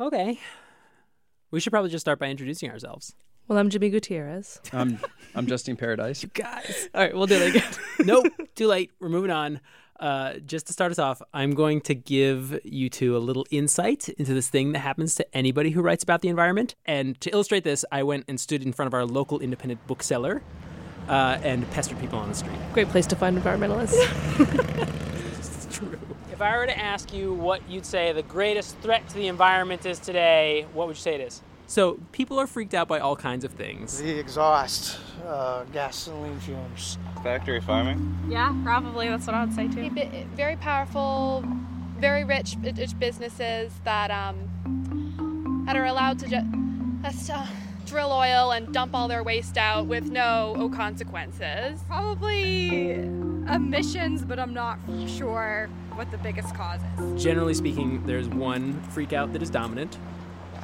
Okay. We should probably just start by introducing ourselves. Well, I'm Jimmy Gutierrez. I'm I'm Justine Paradise. You guys. All right, we'll do it again. nope, too late. We're moving on. Uh, just to start us off, I'm going to give you two a little insight into this thing that happens to anybody who writes about the environment. And to illustrate this, I went and stood in front of our local independent bookseller uh, and pestered people on the street. Great place to find environmentalists. It's true. If I were to ask you what you'd say the greatest threat to the environment is today, what would you say it is? So, people are freaked out by all kinds of things. The exhaust, uh, gasoline fumes. Factory farming? Yeah, probably. That's what I would say too. Very powerful, very rich, rich businesses that um, that are allowed to just uh, drill oil and dump all their waste out with no consequences. Probably emissions, but I'm not sure what the biggest cause is. Generally speaking, there's one freak out that is dominant.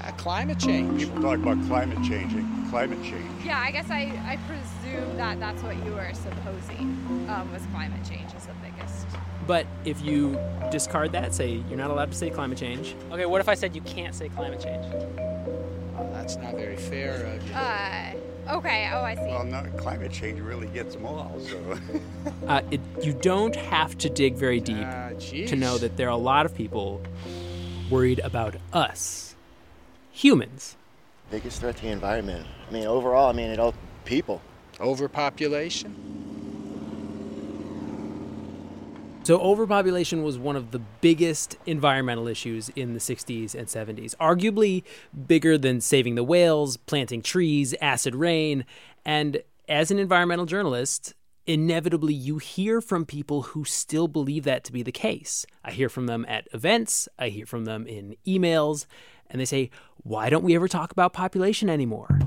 Uh, climate change. People talk about climate changing, climate change. Yeah, I guess I, I presume that that's what you were supposing um, was climate change is the biggest. But if you discard that, say you're not allowed to say climate change. Okay, what if I said you can't say climate change? Oh, that's not very fair of you. Uh, okay. Oh, I see. Well, no, climate change really gets them all. So Uh, it, you don't have to dig very deep Ah, to know that there are a lot of people worried about us, humans. Biggest threat to the environment. I mean, overall, I mean, it all people. Overpopulation? So, overpopulation was one of the biggest environmental issues in the 60s and 70s, arguably bigger than saving the whales, planting trees, acid rain. And as an environmental journalist, inevitably you hear from people who still believe that to be the case. I hear from them at events, I hear from them in emails, and they say, Why don't we ever talk about population anymore?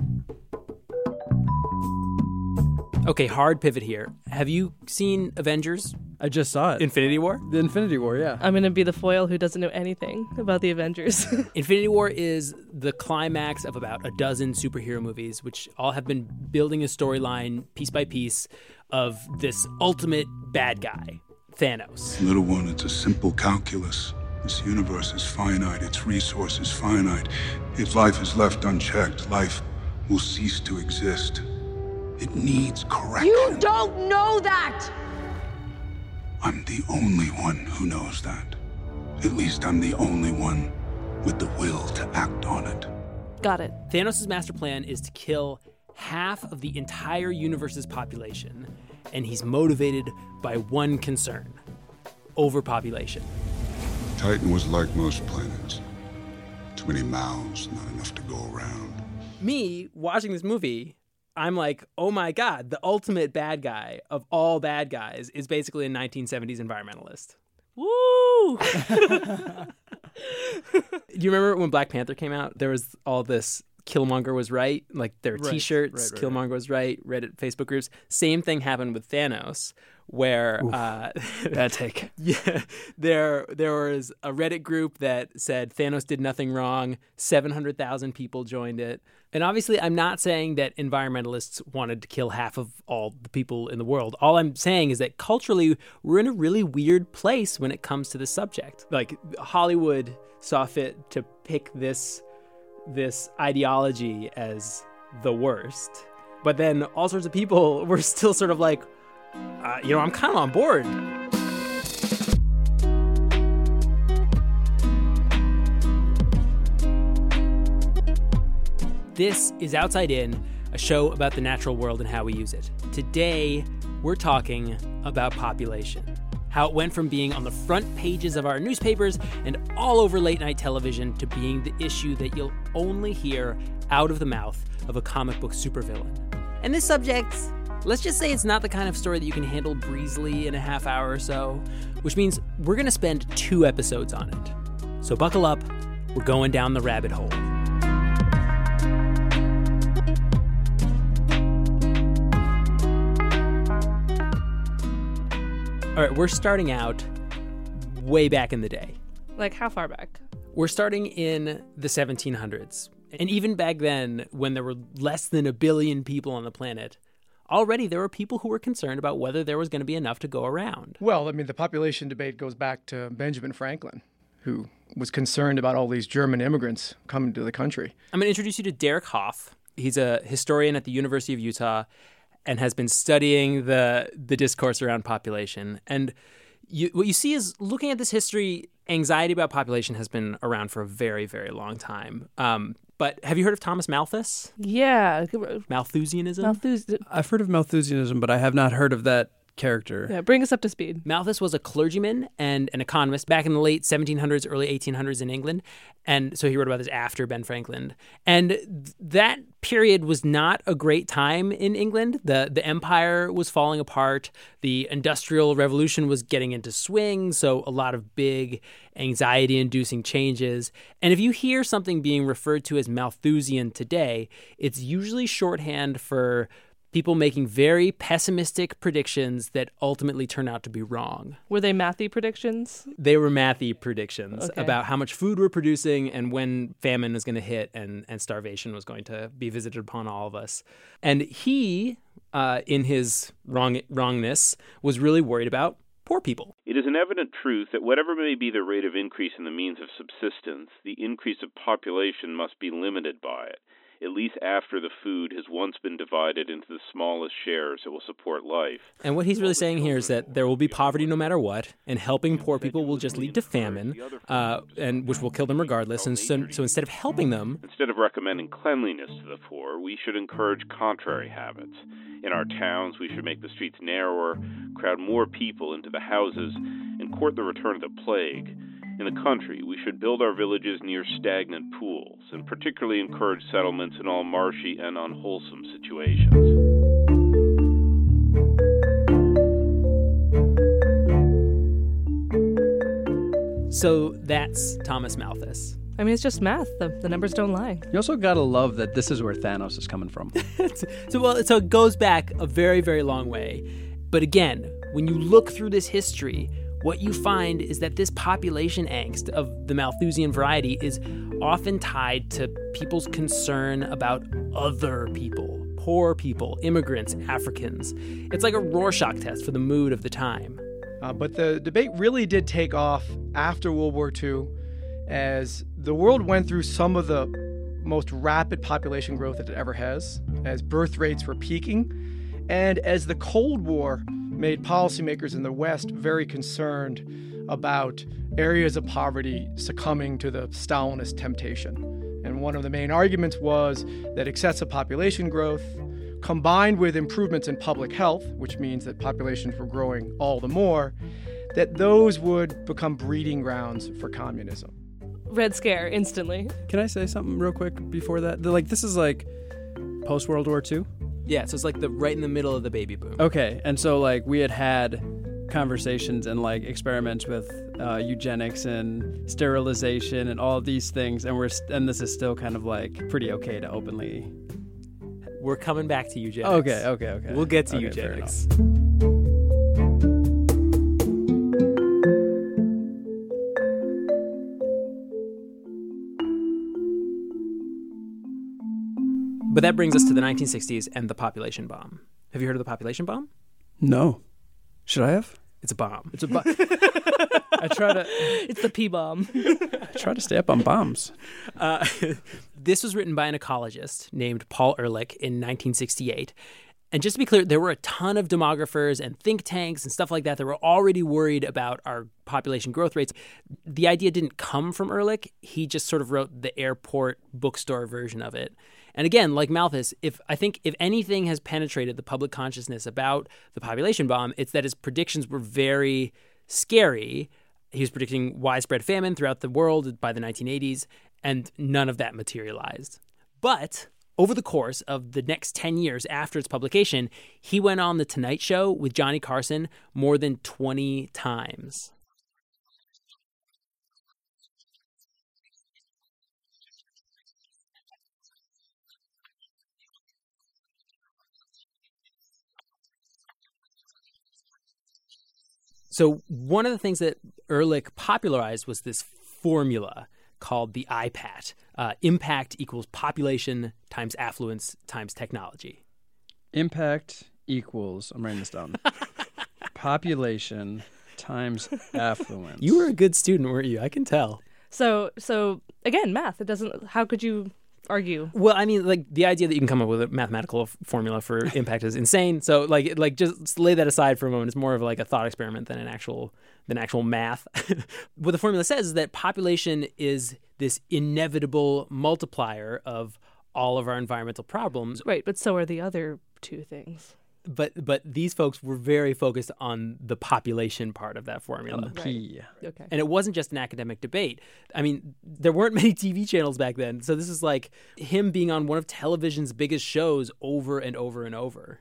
Okay, hard pivot here. Have you seen Avengers I just saw it. Infinity War? the Infinity War, yeah. I'm going to be the foil who doesn't know anything about the Avengers. Infinity War is the climax of about a dozen superhero movies, which all have been building a storyline piece by piece of this ultimate bad guy, Thanos. Little one, it's a simple calculus. This universe is finite, its resources finite. If life is left unchecked, life will cease to exist. It needs correction. You don't know that! I'm the only one who knows that. At least I'm the only one with the will to act on it. Got it. Thanos' master plan is to kill half of the entire universe's population, and he's motivated by one concern overpopulation. Titan was like most planets. Too many mouths, not enough to go around. Me watching this movie, I'm like, oh my God, the ultimate bad guy of all bad guys is basically a 1970s environmentalist. Woo! Do you remember when Black Panther came out? There was all this Killmonger was right, like their Right, T-shirts. right, right, Killmonger was right. Reddit, Facebook groups. Same thing happened with Thanos, where uh, Bad take. yeah, there there was a Reddit group that said Thanos did nothing wrong. Seven hundred thousand people joined it, and obviously, I'm not saying that environmentalists wanted to kill half of all the people in the world. All I'm saying is that culturally, we're in a really weird place when it comes to this subject. Like Hollywood saw fit to pick this this ideology as the worst, but then all sorts of people were still sort of like, uh, you know, I'm kind of on board. This is Outside In, a show about the natural world and how we use it. Today, we're talking about population. How it went from being on the front pages of our newspapers and all over late night television to being the issue that you'll only hear out of the mouth of a comic book supervillain. And this subject, let's just say it's not the kind of story that you can handle breezily in a half hour or so, which means we're going to spend two episodes on it. So buckle up, we're going down the rabbit hole. All right, we're starting out way back in the day. Like, how far back? We're starting in the 1700s. And even back then, when there were less than a billion people on the planet, already there were people who were concerned about whether there was going to be enough to go around. Well, I mean, the population debate goes back to Benjamin Franklin. who was concerned about all these German immigrants coming to the country. I'm going to introduce you to Derek Hoff. He's a historian at the University of Utah and has been studying the the discourse around population. And you, what you see is looking at this history, anxiety about population has been around for a very, very long time. Um, but have you heard of Thomas Malthus? Yeah. Malthusianism? Malthus. I've heard of Malthusianism, but I have not heard of that character. Yeah, bring us up to speed. Malthus was a clergyman and an economist back in the late 1700s, early 1800s in England. And so he wrote about this after Ben Franklin. And th- that period was not a great time in England. The the empire was falling apart. The industrial revolution was getting into swing, so a lot of big anxiety inducing changes. And if you hear something being referred to as Malthusian today, it's usually shorthand for people making very pessimistic predictions that ultimately turn out to be wrong. Were they mathy predictions? They were mathy predictions Okay. about how much food we're producing and when famine was going to hit and, and starvation was going to be visited upon all of us. And he, uh, in his wrong wrongness, was really worried about poor people. It is an evident truth that whatever may be the rate of increase in the means of subsistence, the increase of population must be limited by it, at least after the food has once been divided into the smallest shares that will support life. And what he's really saying here is that there will be poverty no matter what, and helping poor people will just lead to famine, uh, and which will kill them regardless. And so, so instead of helping them, Instead of recommending cleanliness to the poor, we should encourage contrary habits. In our towns, we should make the streets narrower, crowd more people into the houses, and court the return of the plague. In the country, we should build our villages near stagnant pools, and particularly encourage settlements in all marshy and unwholesome situations. so that's Thomas Malthus. I mean, it's just math. The, the numbers don't lie. You also gotta love that this is where Thanos is coming from. so well, so it goes back a very, very long way. But again, when you look through this history, what you find is that this population angst of the Malthusian variety is often tied to people's concern about other people, poor people, immigrants, Africans. It's like a Rorschach test for the mood of the time. Uh, but the debate really did take off after World War II as the world went through some of the most rapid population growth that it ever has, as birth rates were peaking, and as the Cold War made policymakers in the West very concerned about areas of poverty succumbing to the Stalinist temptation. And one of the main arguments was that excessive population growth, combined with improvements in public health, which means that populations were growing all the more, that those would become breeding grounds for communism. Red Scare instantly. Can I say something real quick before that? Like this is like post World War II. Yeah, so it's like the right in the middle of the baby boom. Okay, and so like we had had conversations and like experiments with uh, eugenics and sterilization and all these things, and we're st- and this is still kind of like pretty okay to openly. We're coming back to eugenics. Okay, okay, okay. We'll get to Okay, eugenics. But that brings us to the 1960s and the population bomb. Have you heard of the population bomb? No, should I have? It's a bomb. It's a bomb. I try to. It's the P bomb. I try to stay up on bombs. Uh, this was written by an ecologist named Paul Ehrlich in 1968. And just to be clear, there were a ton of demographers and think tanks and stuff like that that were already worried about our population growth rates. The idea didn't come from Ehrlich. He just sort of wrote the airport bookstore version of it. And again, like Malthus, if I think if anything has penetrated the public consciousness about the population bomb, it's that his predictions were very scary. He was predicting widespread famine throughout the world by the 1980s, and none of that materialized. But over the course of the next 10 years after its publication, he went on The Tonight Show with Johnny Carson more than 20 times. So, one of the things that Ehrlich popularized was this formula called the IPAT uh, impact equals population times affluence times technology. Impact equals. I'm writing this down. population times affluence. You were a good student, weren't you? I can tell. So so again, math. It doesn't. How could you argue? Well, I mean, like the idea that you can come up with a mathematical f- formula for impact is insane. So, like, like just lay that aside for a moment. It's more of like a thought experiment than an actual than actual math. what the formula says is that population is this inevitable multiplier of all of our environmental problems. Right, but so are the other two things. But but these folks were very focused on the population part of that formula. On the P. Okay. And it wasn't just an academic debate. I mean, there weren't many TV channels back then. So this is like him being on one of television's biggest shows over and over and over.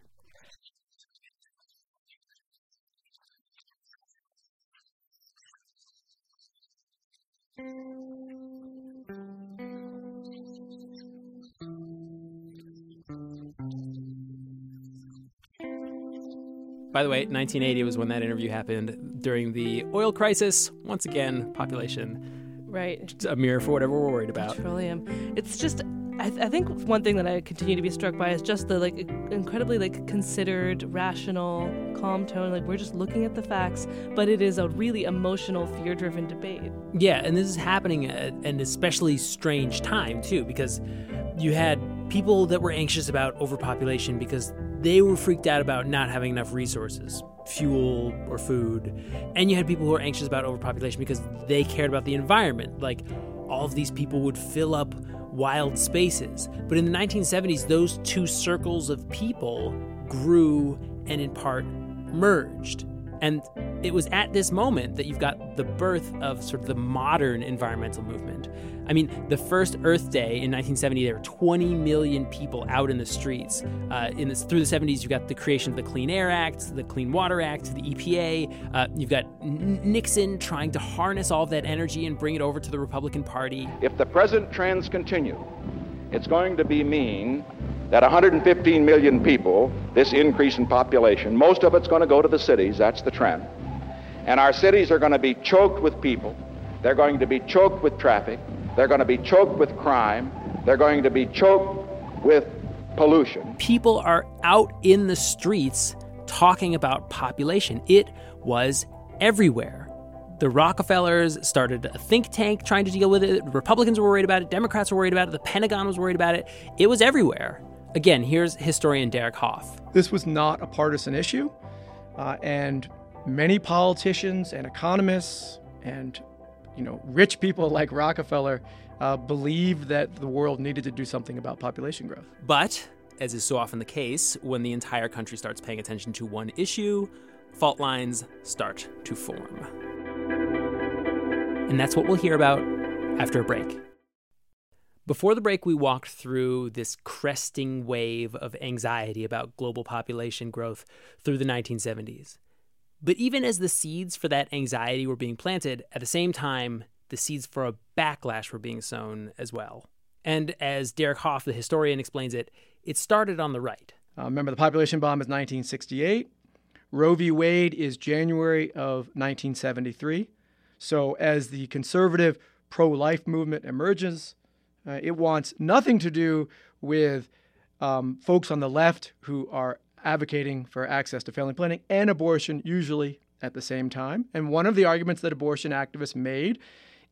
By the way, 1980 was when that interview happened during the oil crisis. Once again, population, Right. just a mirror for whatever we're worried about. Petroleum. It's just. I, th- I think one thing that I continue to be struck by is just the like incredibly like considered, rational, calm tone. Like we're just looking at the facts, but it is a really emotional, fear-driven debate. Yeah, and this is happening at an especially strange time, too, because you had people that were anxious about overpopulation because they were freaked out about not having enough resources, fuel or food. And you had people who were anxious about overpopulation because they cared about the environment. Like, all of these people would fill up wild spaces. But in the 1970s, those two circles of people grew and in part merged. And it was at this moment that you've got the birth of sort of the modern environmental movement. I mean, the first Earth Day in 1970, there were 20 million people out in the streets. Uh, in this, through the 70s, you've got the creation of the Clean Air Act, the Clean Water Act, the EPA. Uh, you've got N- Nixon trying to harness all of that energy and bring it over to the Republican Party. If the present trends continue, it's going to be mean that 115 million people, this increase in population, most of it's going to go to the cities, that's the trend. And our cities are going to be choked with people. They're going to be choked with traffic. They're going to be choked with crime. They're going to be choked with pollution. People are out in the streets talking about population. It was everywhere. The Rockefellers started a think tank trying to deal with it. Republicans were worried about it. Democrats were worried about it. The Pentagon was worried about it. It was everywhere. Again, here's historian Derek Hoff. This was not a partisan issue, uh, and many politicians and economists and you know rich people like Rockefeller uh, believed that the world needed to do something about population growth. But, as is so often the case, when the entire country starts paying attention to one issue, fault lines start to form. And that's what we'll hear about after a break. Before the break, we walked through this cresting wave of anxiety about global population growth through the 1970s. But even as the seeds for that anxiety were being planted, at the same time, the seeds for a backlash were being sown as well. And as Derek Hoff, the historian, explains it, it started on the right. Uh, remember, the population bomb is 1968. Roe v. Wade is January of 1973. So, as the conservative pro life movement emerges, uh, it wants nothing to do with um, folks on the left who are advocating for access to family planning and abortion, usually at the same time. And one of the arguments that abortion activists made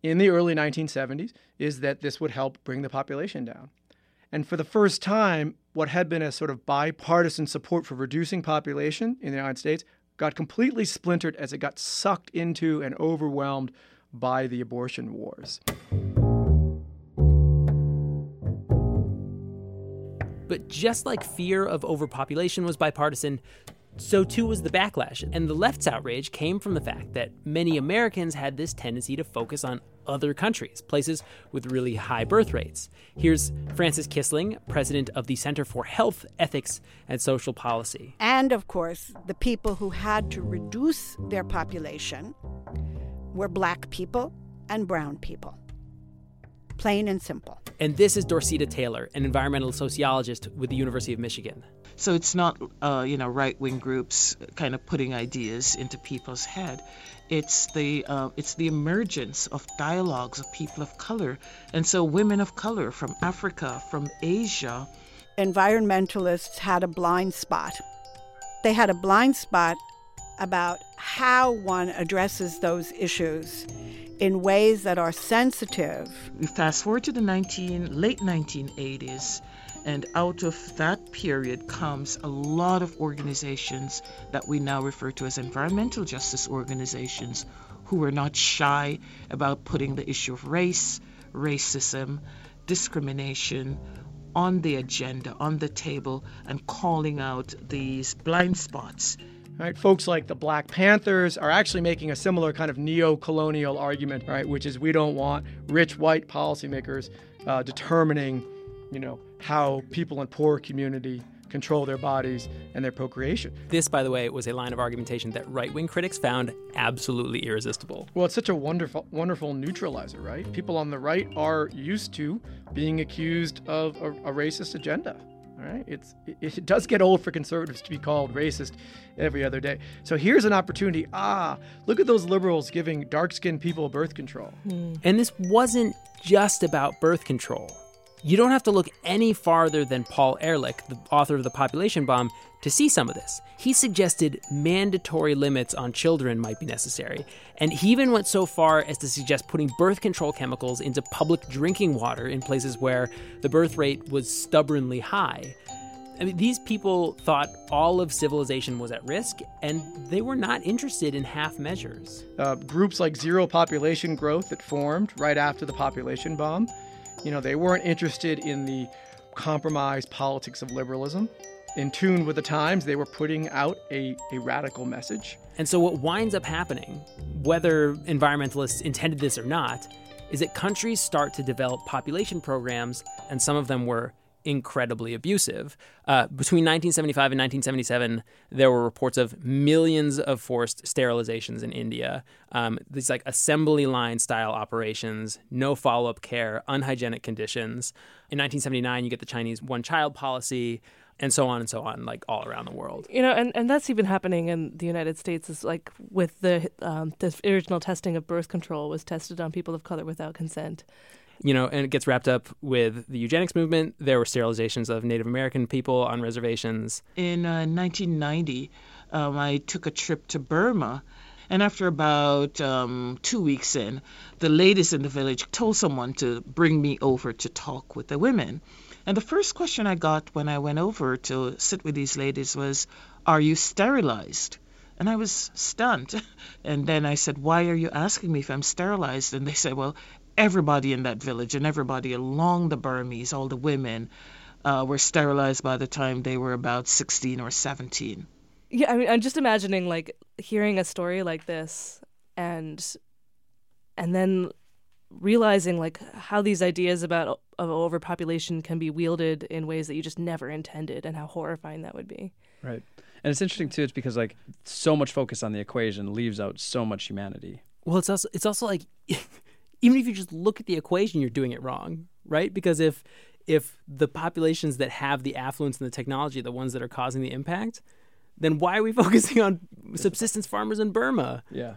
in the early 1970s is that this would help bring the population down. And for the first time, what had been a sort of bipartisan support for reducing population in the United States got completely splintered as it got sucked into and overwhelmed by the abortion wars. But just like fear of overpopulation was bipartisan, so too was the backlash. And the left's outrage came from the fact that many Americans had this tendency to focus on other countries, places with really high birth rates. Here's Frances Kissling, president of the Center for Health, Ethics, and Social Policy. And of course, the people who had to reduce their population were black people and brown people. Plain and simple. And this is Dorceta Taylor, an environmental sociologist with the University of Michigan. So it's not, uh, you know, right-wing groups kind of putting ideas into people's head. It's the uh, it's the emergence of dialogues of people of color, and so women of color from Africa, from Asia. Environmentalists had a blind spot. They had a blind spot about how one addresses those issues in ways that are sensitive. We fast forward to the 19, late 1980s, and out of that period comes a lot of organizations that we now refer to as environmental justice organizations who were not shy about putting the issue of race, racism, discrimination on the agenda, on the table, and calling out these blind spots. Right, folks like the Black Panthers are actually making a similar kind of neo-colonial argument, right, which is we don't want rich white policymakers uh, determining, you know, how people in poor community control their bodies and their procreation. This, by the way, was a line of argumentation that right wing critics found absolutely irresistible. Well, it's such a wonderful, wonderful neutralizer, right? People on the right are used to being accused of a, a racist agenda. Right? It's it, it, does get old for conservatives to be called racist every other day. So here's an opportunity. Ah, look at those liberals giving dark-skinned people birth control. Hmm. And this wasn't just about birth control. You don't have to look any farther than Paul Ehrlich, the author of The Population Bomb, to see some of this. He suggested mandatory limits on children might be necessary, and he even went so far as to suggest putting birth control chemicals into public drinking water in places where the birth rate was stubbornly high. I mean, these people thought all of civilization was at risk, and they were not interested in half measures. Uh, groups like Zero Population Growth that formed right after the population bomb you know, they weren't interested in the compromised politics of liberalism. In tune with the times, they were putting out a, a radical message. And so, what winds up happening, whether environmentalists intended this or not, is that countries start to develop population programs, and some of them were incredibly abusive. Uh, between 1975 and 1977, there were reports of millions of forced sterilizations in India. Um, these like assembly line style operations, no follow up care, unhygienic conditions. In 1979, you get the Chinese one child policy. And so on and so on, like all around the world. You know, and, and that's even happening in the United States. Is like with the um, the original testing of birth control was tested on people of color without consent you know, and it gets wrapped up with the eugenics movement. There were sterilizations of Native American people on reservations. In uh, 1990, um, I took a trip to Burma. And after about um, two weeks in, the ladies in the village told someone to bring me over to talk with the women. And the first question I got when I went over to sit with these ladies was, Are you sterilized? And I was stunned. And then I said, Why are you asking me if I'm sterilized? And they said, Well, everybody in that village and everybody along the Burmese, all the women, uh, were sterilized by the time they were about 16 or 17. Yeah, I mean, I'm just imagining like hearing a story like this and and then realizing like how these ideas about of overpopulation can be wielded in ways that you just never intended and how horrifying that would be. Right. And it's interesting too it's because like so much focus on the equation leaves out so much humanity. Well, it's also it's also like even if you just look at the equation, you're doing it wrong, right? Because if if the populations that have the affluence and the technology are the ones that are causing the impact, then why are we focusing on subsistence farmers in Burma? Yeah.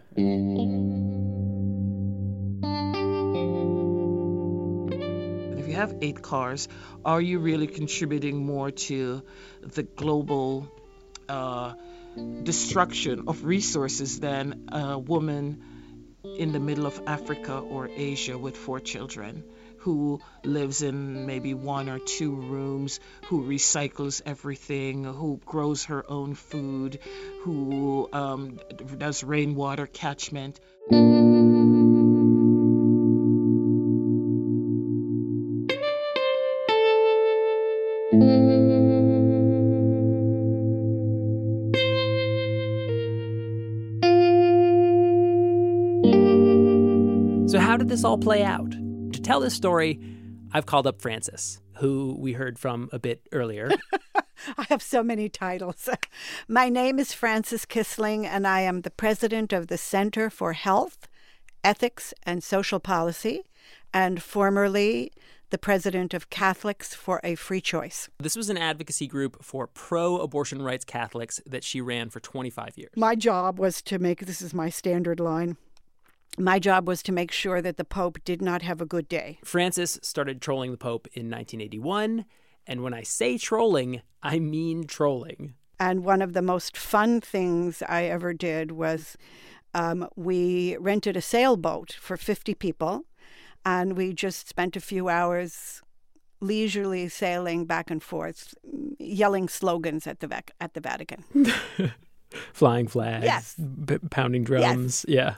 If you have eight cars, are you really contributing more to the global uh, destruction of resources than a woman in the middle of Africa or Asia with four children who lives in maybe one or two rooms, who recycles everything, who grows her own food, who um, does rainwater catchment. This all play out? To tell this story, I've called up Frances, who we heard from a bit earlier. I have so many titles. My name is Frances Kissling, and I am the president of the Center for Health, Ethics, and Social Policy, and formerly the president of Catholics for a Free Choice. This was an advocacy group for pro abortion rights Catholics that she ran for 25 years. My job was to make this is my standard line my job was to make sure that the Pope did not have a good day. Frances started trolling the Pope in 1981. And when I say trolling, I mean trolling. And one of the most fun things I ever did was um, we rented a sailboat for 50 people, and we just spent a few hours leisurely sailing back and forth, yelling slogans at the at the Vatican. Flying flags, Yes. b- pounding drums. Yes. Yeah.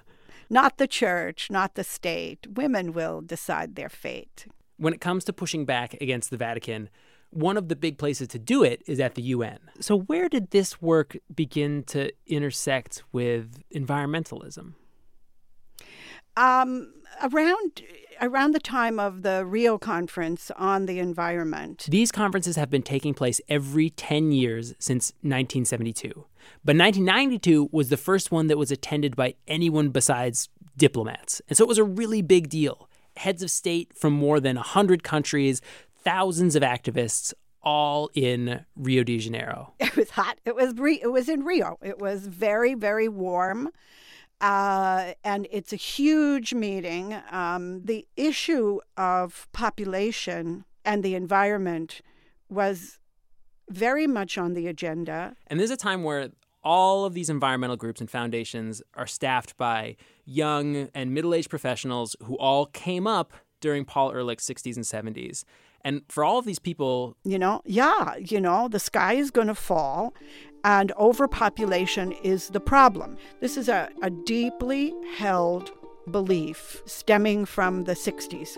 Not the church, not the state. Women will decide their fate. When it comes to pushing back against the Vatican, one of the big places to do it is at the UN. So, where did this work begin to intersect with environmentalism? Um, around around the time of the Rio conference on the environment, These conferences have been taking place every 10 years since 1972. But 1992 was the first one that was attended by anyone besides diplomats. And so it was a really big deal. Heads of state from more than 100 countries, thousands of activists, all in Rio de Janeiro. it was hot. It was it was in Rio. It was very very warm. Uh, and it's a huge meeting. Um, the issue of population and the environment was very much on the agenda. And there's a time where all of these environmental groups and foundations are staffed by young and middle aged professionals who all came up during Paul Ehrlich's 60s and 70s. And for all of these people, You know, yeah, you know, the sky is going to fall, and overpopulation is the problem. This is a, a deeply held belief stemming from the 60s.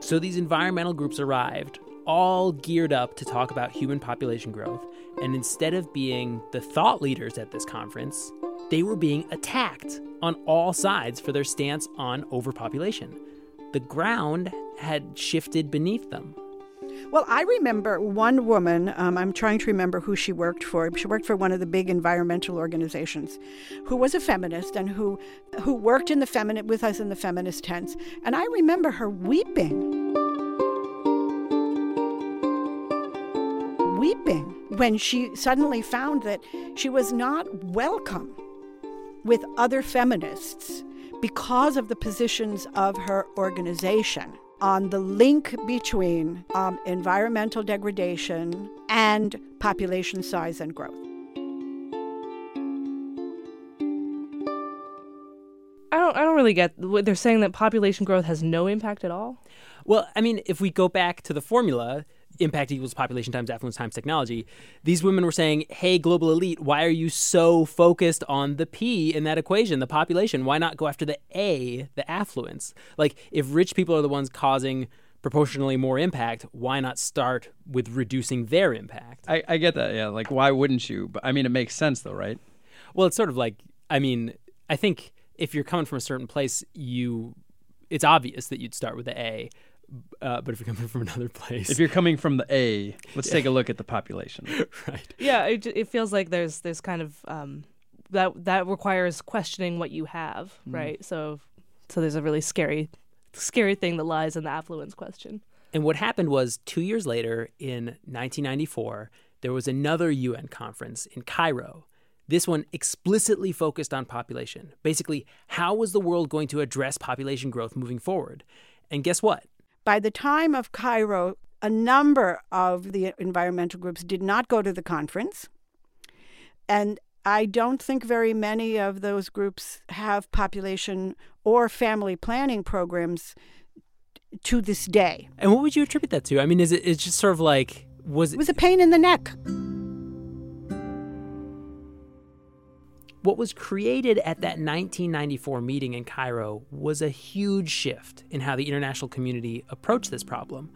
so these environmental groups arrived, all geared up to talk about human population growth. And instead of being the thought leaders at this conference, they were being attacked on all sides for their stance on overpopulation. The ground had shifted beneath them. Well, I remember one woman, um, I'm trying to remember who she worked for. She worked for one of the big environmental organizations who was a feminist and who, who worked in the feminine with us in the feminist tents. And I remember her weeping. When she suddenly found that she was not welcome with other feminists because of the positions of her organization on the link between um, environmental degradation and population size and growth. I don't. I don't really get. what They're saying that population growth has no impact at all. Well, I mean, if we go back to the formula, impact equals population times affluence times technology, these women were saying, hey, global elite, why are you so focused on the P in that equation, the population? Why not go after the A, the affluence? Like, if rich people are the ones causing proportionally more impact, why not start with reducing their impact? I, I get that. Yeah. Like, why wouldn't you? But I mean, it makes sense though, right? Well, it's sort of like, I mean, I think if you're coming from a certain place, you, it's obvious that you'd start with the A. Uh, but if you're coming from another place, If you're coming from the A, let's Yeah. take a look at the population. right. Yeah, it, it feels like there's there's kind of um, that that requires questioning what you have, Mm. right? So so there's a really scary scary thing that lies in the affluence question. And what happened was two years later, in 1994, there was another UN conference in Cairo. This one explicitly focused on population. Basically, how was the world going to address population growth moving forward? And guess what? By the time of Cairo, a number of the environmental groups did not go to the conference. And I don't think very many of those groups have population or family planning programs to this day. And what would you attribute that to? I mean, is it it's just sort of like was It was a pain in the neck. What was created at that 1994 meeting in Cairo was a huge shift in how the international community approached this problem.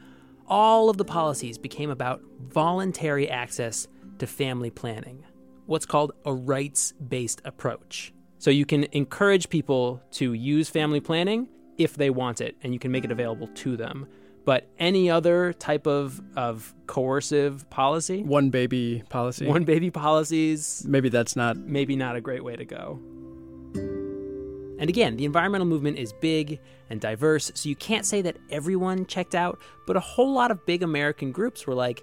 All of the policies became about voluntary access to family planning, what's called a rights based approach. So you can encourage people to use family planning if they want it, and you can make it available to them. But any other type of, of coercive policy, One baby policy. one baby policies, Maybe that's not. maybe not a great way to go. And again, the environmental movement is big and diverse, so you can't say that everyone checked out, but a whole lot of big American groups were like,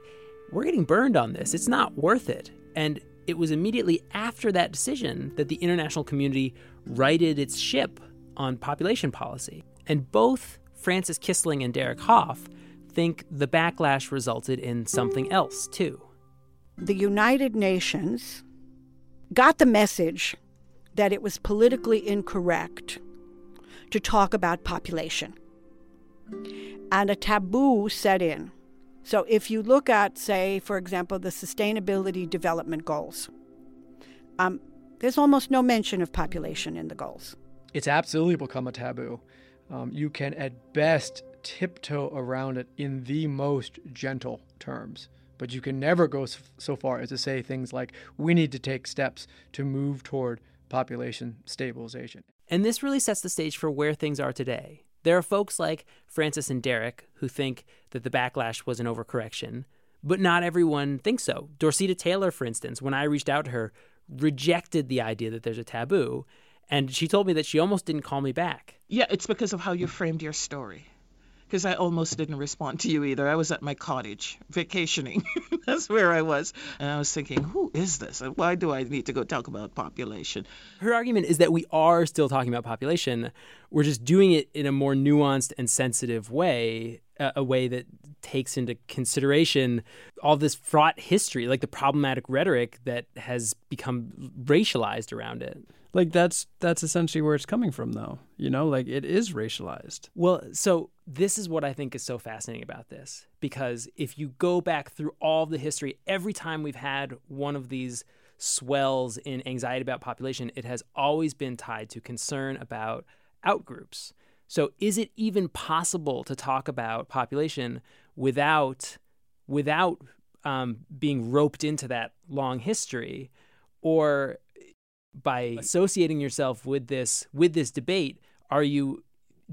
we're getting burned on this. It's not worth it. And it was immediately after that decision that the international community righted its ship on population policy. And both Frances Kissling and Derek Hoff think the backlash resulted in something else, too. the United Nations got the message that it was politically incorrect to talk about population. And a taboo set in. So if you look at, say, for example, the Sustainability Development Goals, um, there's almost no mention of population in the goals. It's absolutely become a taboo. Um, you can, at best, tiptoe around it in the most gentle terms. But you can never go so far as to say things like, we need to take steps to move toward population stabilization. And this really sets the stage for where things are today. There are folks like Frances and Derek who think that the backlash was an overcorrection, but not everyone thinks so. Dorceta Taylor, for instance, when I reached out to her, rejected the idea that there's a taboo. And she told me that she almost didn't call me back. Yeah, it's because of how you framed your story because I almost didn't respond to you either. I was at my cottage vacationing. That's where I was. And I was thinking, who is this? And why do I need to go talk about population? Her argument is that we are still talking about population. We're just doing it in a more nuanced and sensitive way, a way that takes into consideration all this fraught history, like the problematic rhetoric that has become racialized around it like that's that's essentially where it's coming from though you know? Like it is racialized. Well so this is what i think is so fascinating about this because if you go back through all the history every time we've had one of these swells in anxiety about population it has always been tied to concern about outgroups. So is it even possible to talk about population without without um, being roped into that long history? Or by associating yourself with this with this debate, are you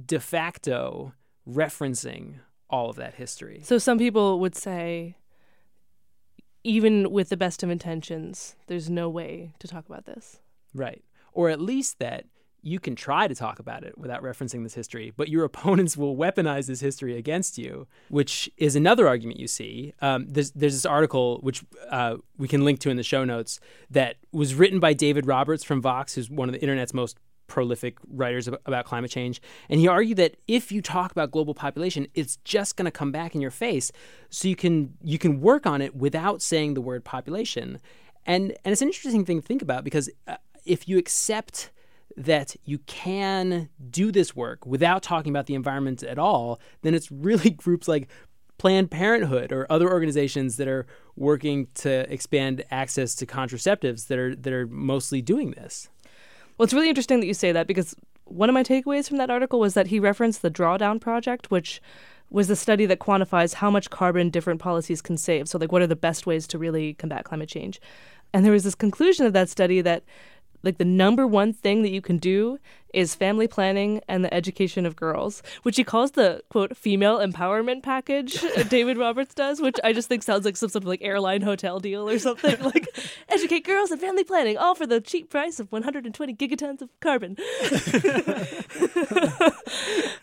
de facto referencing all of that history? So some people would say even with the best of intentions, there's no way to talk about this. Right. Or at least that you can try to talk about it without referencing this history, but your opponents will weaponize this history against you, which is another argument you see. Um, there's, there's this article, which uh, we can link to in the show notes, that was written by David Roberts from Vox, who's one of the internet's most prolific writers about climate change. And he argued that if you talk about global population, it's just going to come back in your face. So you can you can work on it without saying the word population. And and it's an interesting thing to think about because uh, if you accept that you can do this work without talking about the environment at all, then it's really groups like Planned Parenthood or other organizations that are working to expand access to contraceptives that are that are mostly doing this. Well, it's really interesting that you say that because one of my takeaways from that article was that he referenced the Drawdown Project, which was the study that quantifies how much carbon different policies can save. So, like, what are the best ways to really combat climate change? And there was this conclusion of that study that like the number one thing that you can do is family planning and the education of girls, which he calls the quote female empowerment package. David Roberts does, which I just think sounds like some sort of like airline hotel deal or something. like educate girls and family planning, all for the cheap price of 120 gigatons of carbon.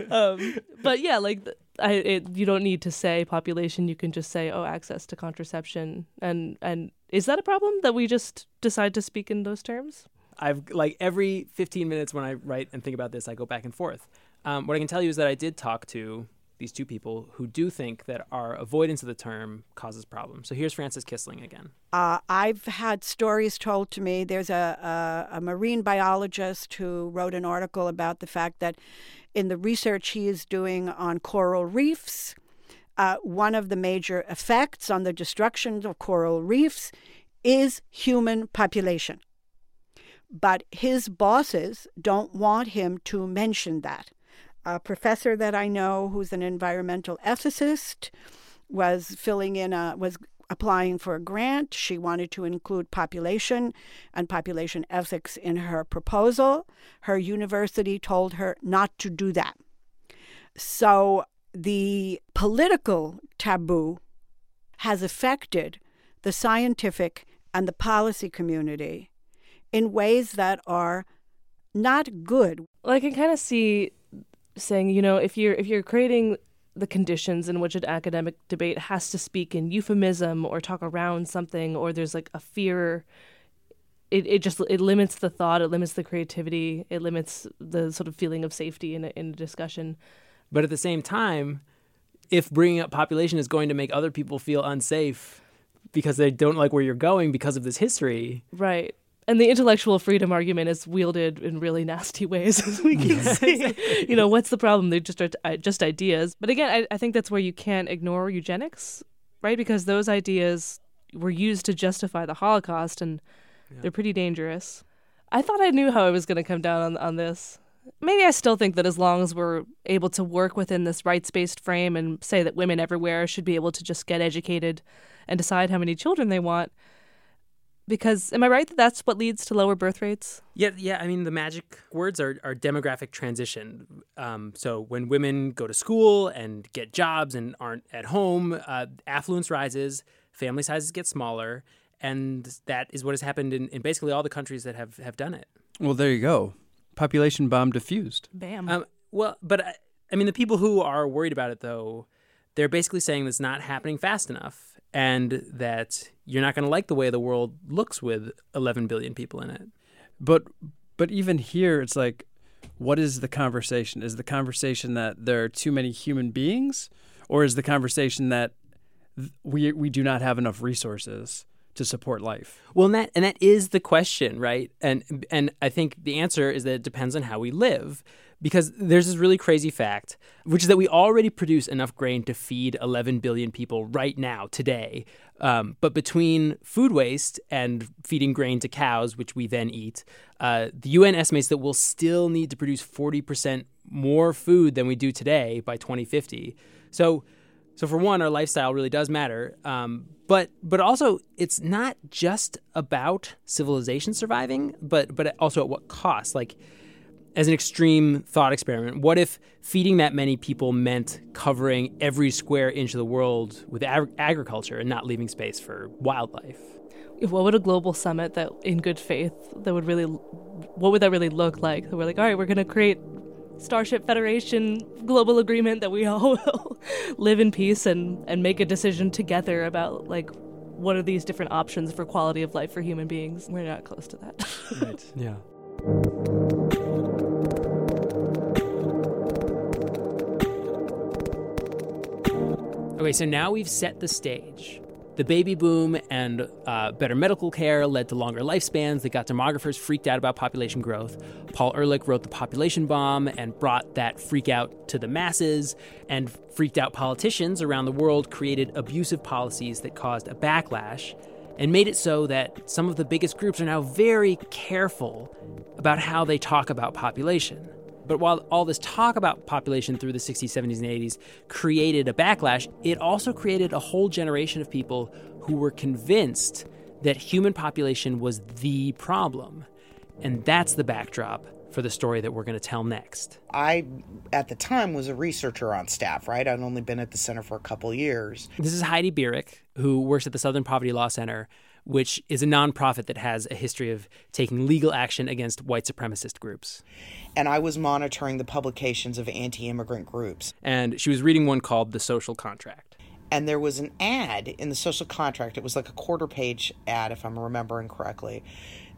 um, but yeah, like. I, it, you don't need to say population. You can just say, oh, access to contraception, and and is that a problem that we just decide to speak in those terms? I've like every 15 minutes when I write and think about this, I go back and forth. Um, what I can tell you is that I did talk to these two people who do think that our avoidance of the term causes problems. So here's Frances Kissling again. Uh, I've had stories told to me. There's a, a, a marine biologist who wrote an article about the fact that in the research he is doing on coral reefs, uh, one of the major effects on the destruction of coral reefs is human population but his bosses don't want him to mention that. A professor that I know who's an environmental ethicist was filling in a was applying for a grant. She wanted to include population and population ethics in her proposal. Her university told her not to do that. So the political taboo has affected the scientific and the policy community in ways that are not good. Well, I can kind of see saying, you know, if you're if you're creating the conditions in which an academic debate has to speak in euphemism or talk around something or there's like a fear it, it just it limits the thought it limits the creativity it limits the sort of feeling of safety in a, in a discussion but at the same time if bringing up population is going to make other people feel unsafe because they don't like where you're going because of this history. Right. And the intellectual freedom argument is wielded in really nasty ways, as we can see. you know, what's the problem? They're just uh, just ideas. But again, I, I think that's where you can't ignore eugenics, right? Because those ideas were used to justify the Holocaust, and yeah. they're pretty dangerous. I thought I knew how I was going to come down on on this. Maybe I still think that as long as we're able to work within this rights based frame and say that women everywhere should be able to just get educated and decide how many children they want, because am I right that that's what leads to lower birth rates? Yeah, yeah. I mean, the magic words are, are demographic transition. Um, so when women go to school and get jobs and aren't at home, uh, affluence rises, family sizes get smaller, and that is what has happened in, in basically all the countries that have, have done it. Well, there you go. Population bomb diffused. Bam. Um, well, but I, I mean, the people who are worried about it, though, they're basically saying it's not happening fast enough and that you're not going to like the way the world looks with 11 billion people in it. But but even here it's like what is the conversation? Is the conversation that there are too many human beings or is the conversation that we we do not have enough resources to support life? Well, and that and that is the question, right? And and I think the answer is that it depends on how we live because there's this really crazy fact, which is that we already produce enough grain to feed 11 billion people right now, today. Um, but between food waste and feeding grain to cows, which we then eat, uh, the UN estimates that we'll still need to produce 40% more food than we do today by 2050. So, so for one, our lifestyle really does matter. Um, but but also, it's not just about civilization surviving, but but also at what cost. Like as an extreme thought experiment, what if feeding that many people meant covering every square inch of the world with ag- agriculture and not leaving space for wildlife? What would a global summit that, in good faith, that would really, what would that really look like? We're like, all right, we're going to create Starship Federation global agreement that we all will live in peace and, and make a decision together about like what are these different options for quality of life for human beings. We're not close to that. right. Yeah. Okay, so now we've set the stage. The baby boom and uh, better medical care led to longer lifespans that got demographers freaked out about population growth. Paul Ehrlich wrote The Population Bomb and brought that freak out to the masses, and freaked out politicians around the world created abusive policies that caused a backlash and made it so that some of the biggest groups are now very careful about how they talk about population. But while all this talk about population through the 60s, 70s, and 80s created a backlash, it also created a whole generation of people who were convinced that human population was the problem. And that's the backdrop for the story that we're going to tell next. I, at the time, was a researcher on staff, right? I'd only been at the center for a couple years. This is Heidi Beirich, who works at the Southern Poverty Law Center, which is a nonprofit that has a history of taking legal action against white supremacist groups. And I was monitoring the publications of anti immigrant groups. And she was reading one called The Social Contract. And there was an ad in the social contract, it was like a quarter page ad, if I'm remembering correctly,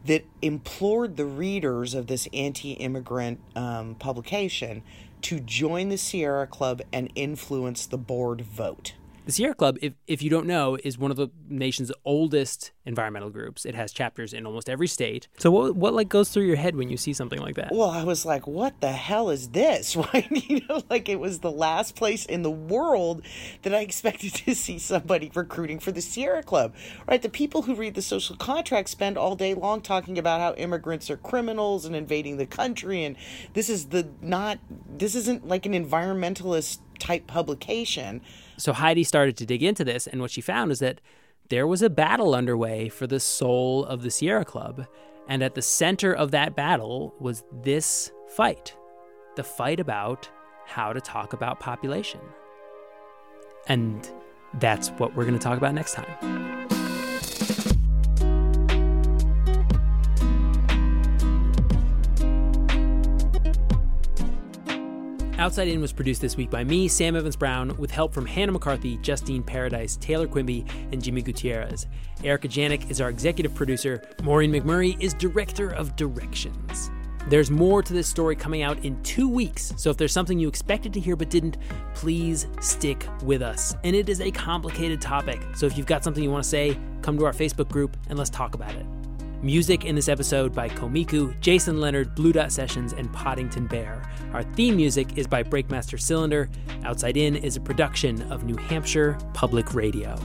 that implored the readers of this anti immigrant um, publication to join the Sierra Club and influence the board vote. The Sierra Club, if, if you don't know, is one of the nation's oldest environmental groups. It has chapters in almost every state. So what what like goes through your head when you see something like that? Well, I was like, what the hell is this? Right? You know, like it was the last place in the world that I expected to see somebody recruiting for the Sierra Club. Right? The people who read the social contract spend all day long talking about how immigrants are criminals and invading the country and this is the not this isn't like an environmentalist type publication so Heidi started to dig into this, and what she found is that there was a battle underway for the soul of the Sierra Club. And at the center of that battle was this fight the fight about how to talk about population. And that's what we're going to talk about next time. Outside In was produced this week by me, Sam Evans Brown, with help from Hannah McCarthy, Justine Paradis, Taylor Quimby, and Jimmy Gutierrez. Erica Janik is our executive producer. Maureen McMurray is director of directions. There's more to this story coming out in two weeks, so if there's something you expected to hear but didn't, please stick with us. And it is a complicated topic, so if you've got something you want to say, come to our Facebook group and let's talk about it. Music in this episode by Komiku, Jason Leonard, Blue Dot Sessions, and Poddington Bear. Our theme music is by Breakmaster Cylinder. Outside In is a production of New Hampshire Public Radio.